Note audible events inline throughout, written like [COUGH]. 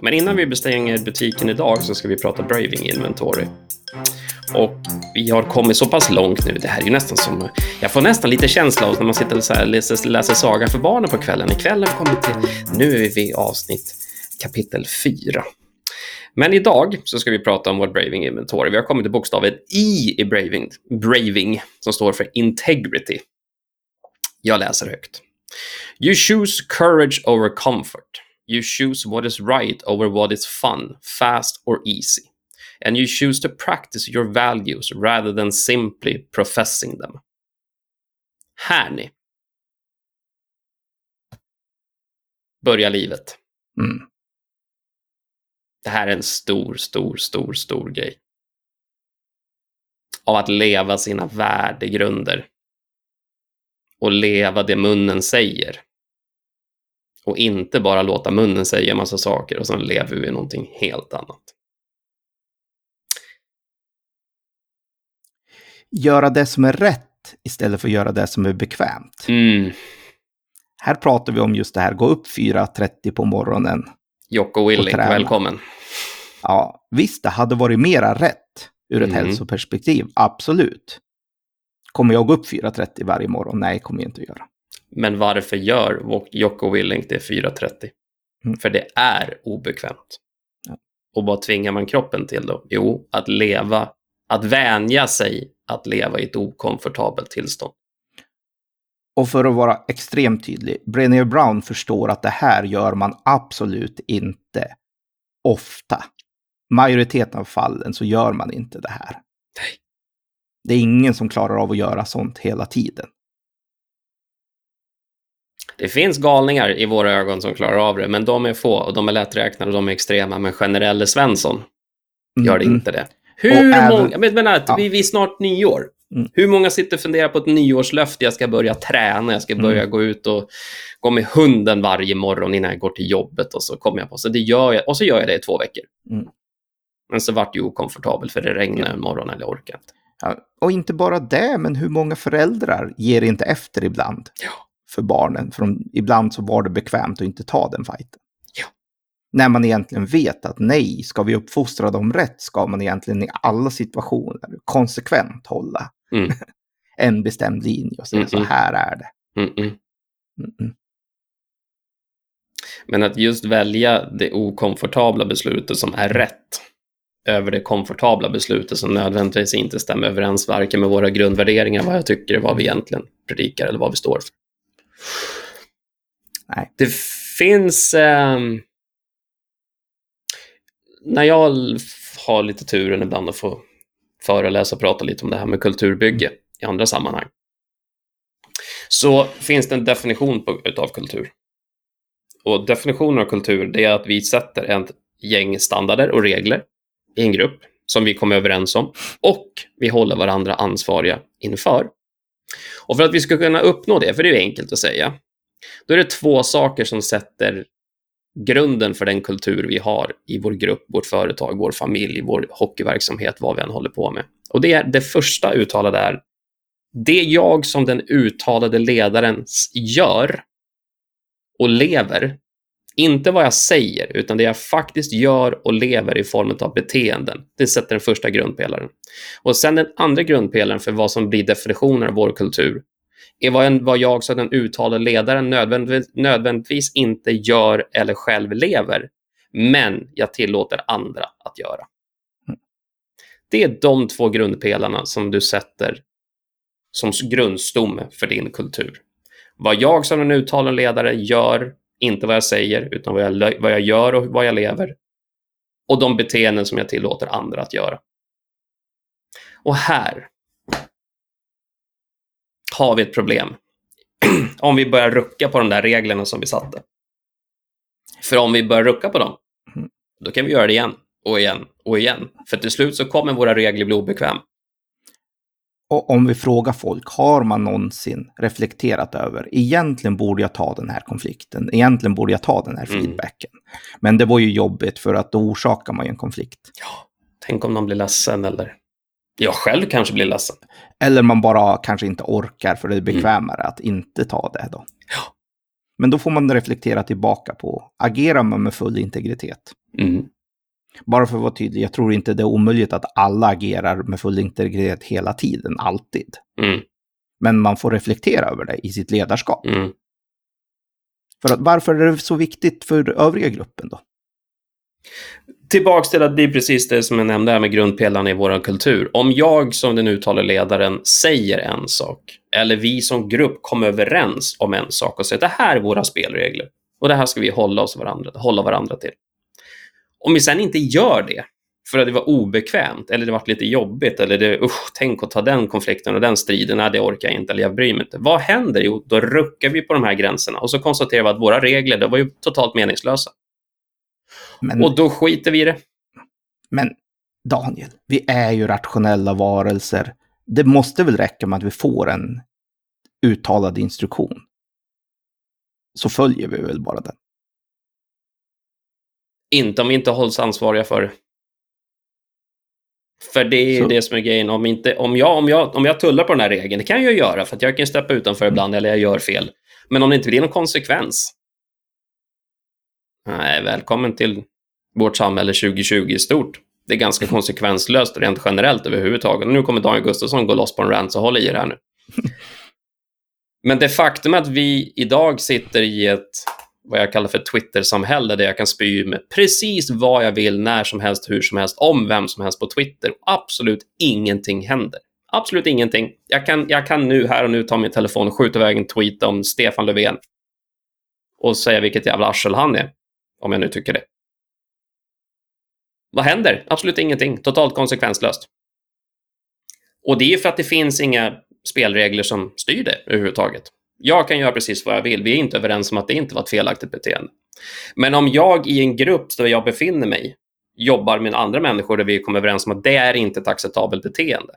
Men innan vi bestänger butiken idag så ska vi prata Braving Inventory. Och vi har kommit så pass långt nu. Det här är ju nästan som... Jag får nästan lite känsla av när man sitter och så här läser, läser saga för barnen på kvällen. Ikväll har vi kommit till... Nu är vi vid avsnitt kapitel 4. Men idag så ska vi prata om vårt Braving Inventory. Vi har kommit till bokstaven I i Braving, Braving som står för Integrity. Jag läser högt. You choose courage over comfort. You choose what is right over what is fun, fast or easy. And you choose to practice your values rather than simply professing them. Här ni. Börjar livet. Mm. Det här är en stor, stor, stor, stor grej. Av att leva sina värdegrunder. Och leva det munnen säger. Och inte bara låta munnen säga en massa saker och sen lever vi någonting helt annat. Göra det som är rätt istället för att göra det som är bekvämt. Mm. Här pratar vi om just det här, gå upp 4.30 på morgonen. Jocko Willing, träna. välkommen. Ja, visst, det hade varit mera rätt ur ett Mm. hälsoperspektiv, absolut. Kommer jag gå upp 4.30 varje morgon? Nej, kommer jag inte att göra. Men varför gör Jocko Willing det 4.30? Mm. För det är obekvämt. Ja. Och vad tvingar man kroppen till då? Jo, att leva, att vänja sig att leva i ett okomfortabelt tillstånd. Och för att vara extremt tydlig, Brené Brown förstår att det här gör man absolut inte ofta. Majoriteten av fallen så gör man inte det här. Nej. Det är ingen som klarar av att göra sånt hela tiden. Det finns galningar i våra ögon som klarar av det, men de är få och de är lätträknade och de är extrema. Men generelle Svensson gör det Mm. inte det. Hur även- många, men, men, Ja. vi, vi är snart nyår. Mm. Hur många sitter och funderar på ett nyårslöfte? Jag ska börja träna, jag ska Mm. börja gå ut och gå med hunden varje morgon innan jag går till jobbet. Och så kommer jag på, så det gör jag, och så gör jag det i två veckor. Mm. Men så vart det okomfortabel för det regnade en morgon eller jag orkar inte. Ja, och inte bara det, men hur många föräldrar ger inte efter ibland Ja. För barnen? För de, ibland så var det bekvämt att inte ta den fighten. Ja. När man egentligen vet att nej, ska vi uppfostra dem rätt ska man egentligen i alla situationer konsekvent hålla Mm. [LAUGHS] en bestämd linje och säga Mm, så mm. här är det. Men att just välja det okomfortabla beslutet som är rätt över det komfortabla beslutet som nödvändigtvis inte stämmer överens varken med våra grundvärderingar, vad jag tycker, vad vi egentligen predikar eller vad vi står för. Nej. Det finns... ehm, när jag har lite turen ibland att få föreläsa och prata lite om det här med kulturbygge i andra sammanhang, så finns det en definition på, utav kultur. Och definitionen av kultur det är att vi sätter ett gäng standarder och regler i en grupp som vi kommer överens om och vi håller varandra ansvariga inför. Och för att vi ska kunna uppnå det, för det är enkelt att säga, då är det två saker som sätter grunden för den kultur vi har i vår grupp, vårt företag, vår familj, vår hockeyverksamhet, vad vi än håller på med. Och det, är, det första uttalade är det jag som den uttalade ledaren gör och lever, inte vad jag säger, utan det jag faktiskt gör och lever i form av beteenden. Det sätter den första grundpelaren. Och sen den andra grundpelaren för vad som blir definitionen av vår kultur är vad, en, vad jag som den uttalade ledaren nödvändigtvis, nödvändigtvis inte gör eller själv lever, men jag tillåter andra att göra. Det är de två grundpelarna som du sätter som grundstomme för din kultur. Vad jag som en uttalad ledare gör, inte vad jag säger, utan vad jag, vad jag gör och vad jag lever. Och de beteenden som jag tillåter andra att göra. Och här har vi ett problem. [CLEARS THROAT] om vi börjar rucka på de där reglerna som vi satte. För om vi börjar rucka på dem, Mm. då kan vi göra det igen och igen och igen. För till slut så kommer våra regler bli obekväma. Och om vi frågar folk, har man någonsin reflekterat över, egentligen borde jag ta den här konflikten, egentligen borde jag ta den här Mm. feedbacken. Men det var ju jobbigt för att då orsakar man ju en konflikt. Ja, tänk om någon blir ledsen eller jag själv kanske blir ledsen. Eller man bara kanske inte orkar för det är bekvämare att inte ta det då. Ja. Men då får man reflektera tillbaka på, agerar man med full integritet? Mm. Bara för att vara tydlig, jag tror inte det är omöjligt att alla agerar med full integritet hela tiden, alltid. Mm. Men man får reflektera över det i sitt ledarskap. Mm. För att, varför är det så viktigt för övriga gruppen då? Tillbaks till att det är precis det som jag nämnde här med grundpelarna i vår kultur. Om jag som den uttalade ledaren säger en sak, eller vi som grupp kommer överens om en sak och säger att det här är våra spelregler och det här ska vi hålla oss varandra, hålla varandra till. Om vi sen inte gör det, för att det var obekvämt, eller det var lite jobbigt, eller det, usch, tänk att ta den konflikten och den striden, nej, det orkar jag inte, eller jag bryr mig inte. Vad händer? Jo, då ruckar vi på de här gränserna och så konstaterar vi att våra regler, det var ju totalt meningslösa. Men, Och då skiter vi i det. men Daniel, vi är ju rationella varelser. Det måste väl räcka med att vi får en uttalad instruktion. Så följer vi väl bara den. Inte om vi inte hålls ansvariga för det. För det är ju Så- det som är grejen. Om, inte, om, jag, om, jag, om jag tullar på den här regeln, det kan jag ju göra, för att jag kan steppa utanför ibland, eller jag gör fel. Men om det inte blir någon konsekvens. Nej, välkommen till vårt samhälle 2020 i stort. Det är ganska [LAUGHS] konsekvenslöst rent generellt överhuvudtaget. Nu kommer Daniel Gustafsson gå loss på en rant, så håll i er här nu. [LAUGHS] Men det faktum att vi idag sitter i ett, vad jag kallar för Twitter-samhälle, där jag kan spy med precis vad jag vill, när som helst, hur som helst, om vem som helst på Twitter. Absolut ingenting händer. Absolut ingenting. Jag kan, jag kan nu, här och nu, ta min telefon och skjuta iväg en tweet om Stefan Löfven. Och säga vilket jävla arsel han är. Om jag nu tycker det. Vad händer? Absolut ingenting. Totalt konsekvenslöst. Och det är ju för att det finns inga spelregler som styr det överhuvudtaget. Jag kan göra precis vad jag vill. Vi är inte överens om att det inte var ett felaktigt beteende. Men om jag i en grupp där jag befinner mig jobbar med andra människor där vi kommer överens om att det är inte ett acceptabelt beteende.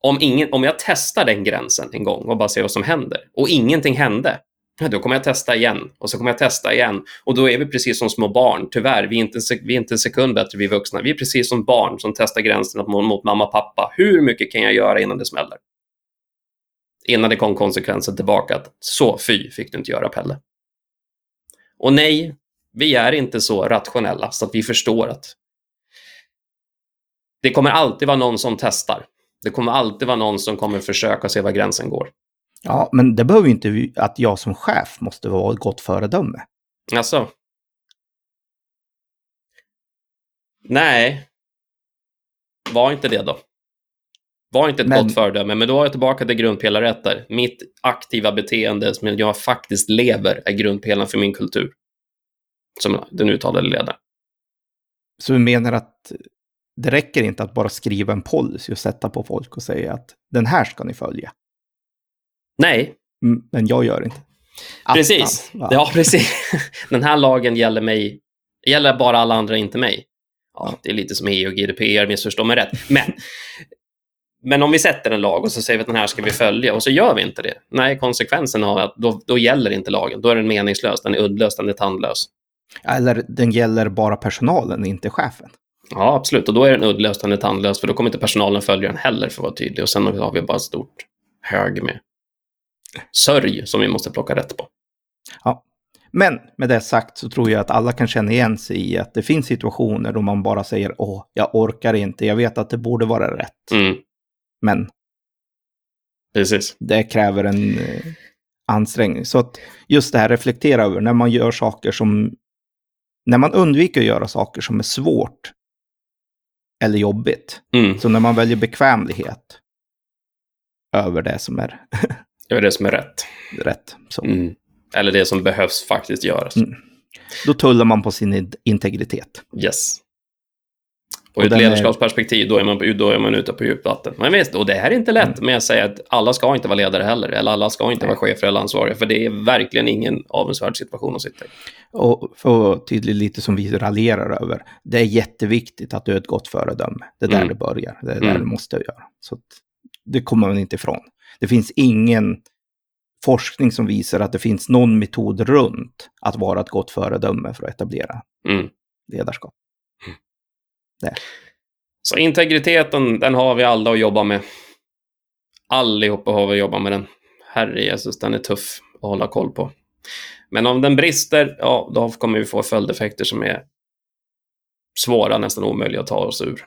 Om, ingen, om jag testar den gränsen en gång och bara ser vad som händer och ingenting hände, ja, då kommer jag testa igen och så kommer jag testa igen. Och då är vi precis som små barn, tyvärr. Vi är inte, en sek- vi är inte en sekund bättre, vi vuxna. Vi är precis som barn som testar gränsen mot, mot mamma och pappa. Hur mycket kan jag göra innan det smäller? Innan det kom konsekvensen tillbaka att så fy fick du inte göra Pelle. Och nej, vi är inte så rationella så att vi förstår att det kommer alltid vara någon som testar. Det kommer alltid vara någon som kommer försöka se var gränsen går. Ja, men det behöver ju inte att jag som chef måste vara ett gott föredöme. Alltså. Nej. Var inte det då. Var inte ett Men- gott föredöme, men då är jag tillbaka till grundpelare ett där. Mitt aktiva beteende som jag faktiskt lever är grundpelaren för min kultur. Som den uttalade ledaren. Så vi menar att det räcker inte att bara skriva en policy och sätta på folk och säga att den här ska ni följa. Nej, Mm, Men jag gör inte. precis. Attan, va? Ja, precis. [LAUGHS] Den här lagen gäller mig. Gäller bara alla andra, inte mig. Ja, det är lite som EU och GDPR, missförstå mig rätt. Men, men om vi sätter en lag och så säger vi att den här ska vi följa och så gör vi inte det. Nej, konsekvensen av att då, då gäller inte lagen. Då är den meningslös, den är uddlös, den är tandlös. Eller den gäller bara personalen, inte chefen. Ja, absolut. Och då är den uddlös, den är tandlös, för då kommer inte personalen följa den heller, för att vara tydlig. Och sen har vi bara ett stort hög med sörj som vi måste plocka rätt på. Men med det sagt så tror jag att alla kan känna igen sig i att det finns situationer då man bara säger åh, jag orkar inte, jag vet att det borde vara rätt. Mm, Men precis. det kräver en eh, ansträngning. Så att just det här reflektera över när man gör saker som, när man undviker att göra saker som är svårt eller jobbigt. Mm, Så när man väljer bekvämlighet över det som är [LAUGHS] det är det som är rätt. rätt. Så. Mm. Eller det som behövs faktiskt göras. Mm. Då tullar man på sin integritet. Yes. Och Och ur ett den är- ledarskapsperspektiv, då är, man, då är man ute på djupt vatten. Men visst, och det här är inte lätt med att säga att alla ska inte vara ledare heller, eller alla ska inte Nej. vara chefer eller ansvariga, för det är verkligen ingen avundsvärd situation att sitta i. Och för att vara tydlig lite som vi raljerar över. Det är jätteviktigt att du är ett gott föredöme. Det är där Mm. det börjar. Det är där Mm. du måste göra. Så det kommer man inte ifrån. Det finns ingen forskning som visar att det finns någon metod runt att vara ett gott föredöme för att etablera Mm. ledarskap. Så integriteten, den har vi alla att jobba med. Allihopa har vi att jobba med den. Herre Jesus, den är tuff. hålla koll på. Men om den brister, ja, då kommer vi få följdeffekter som är svåra, nästan omöjliga att ta oss ur.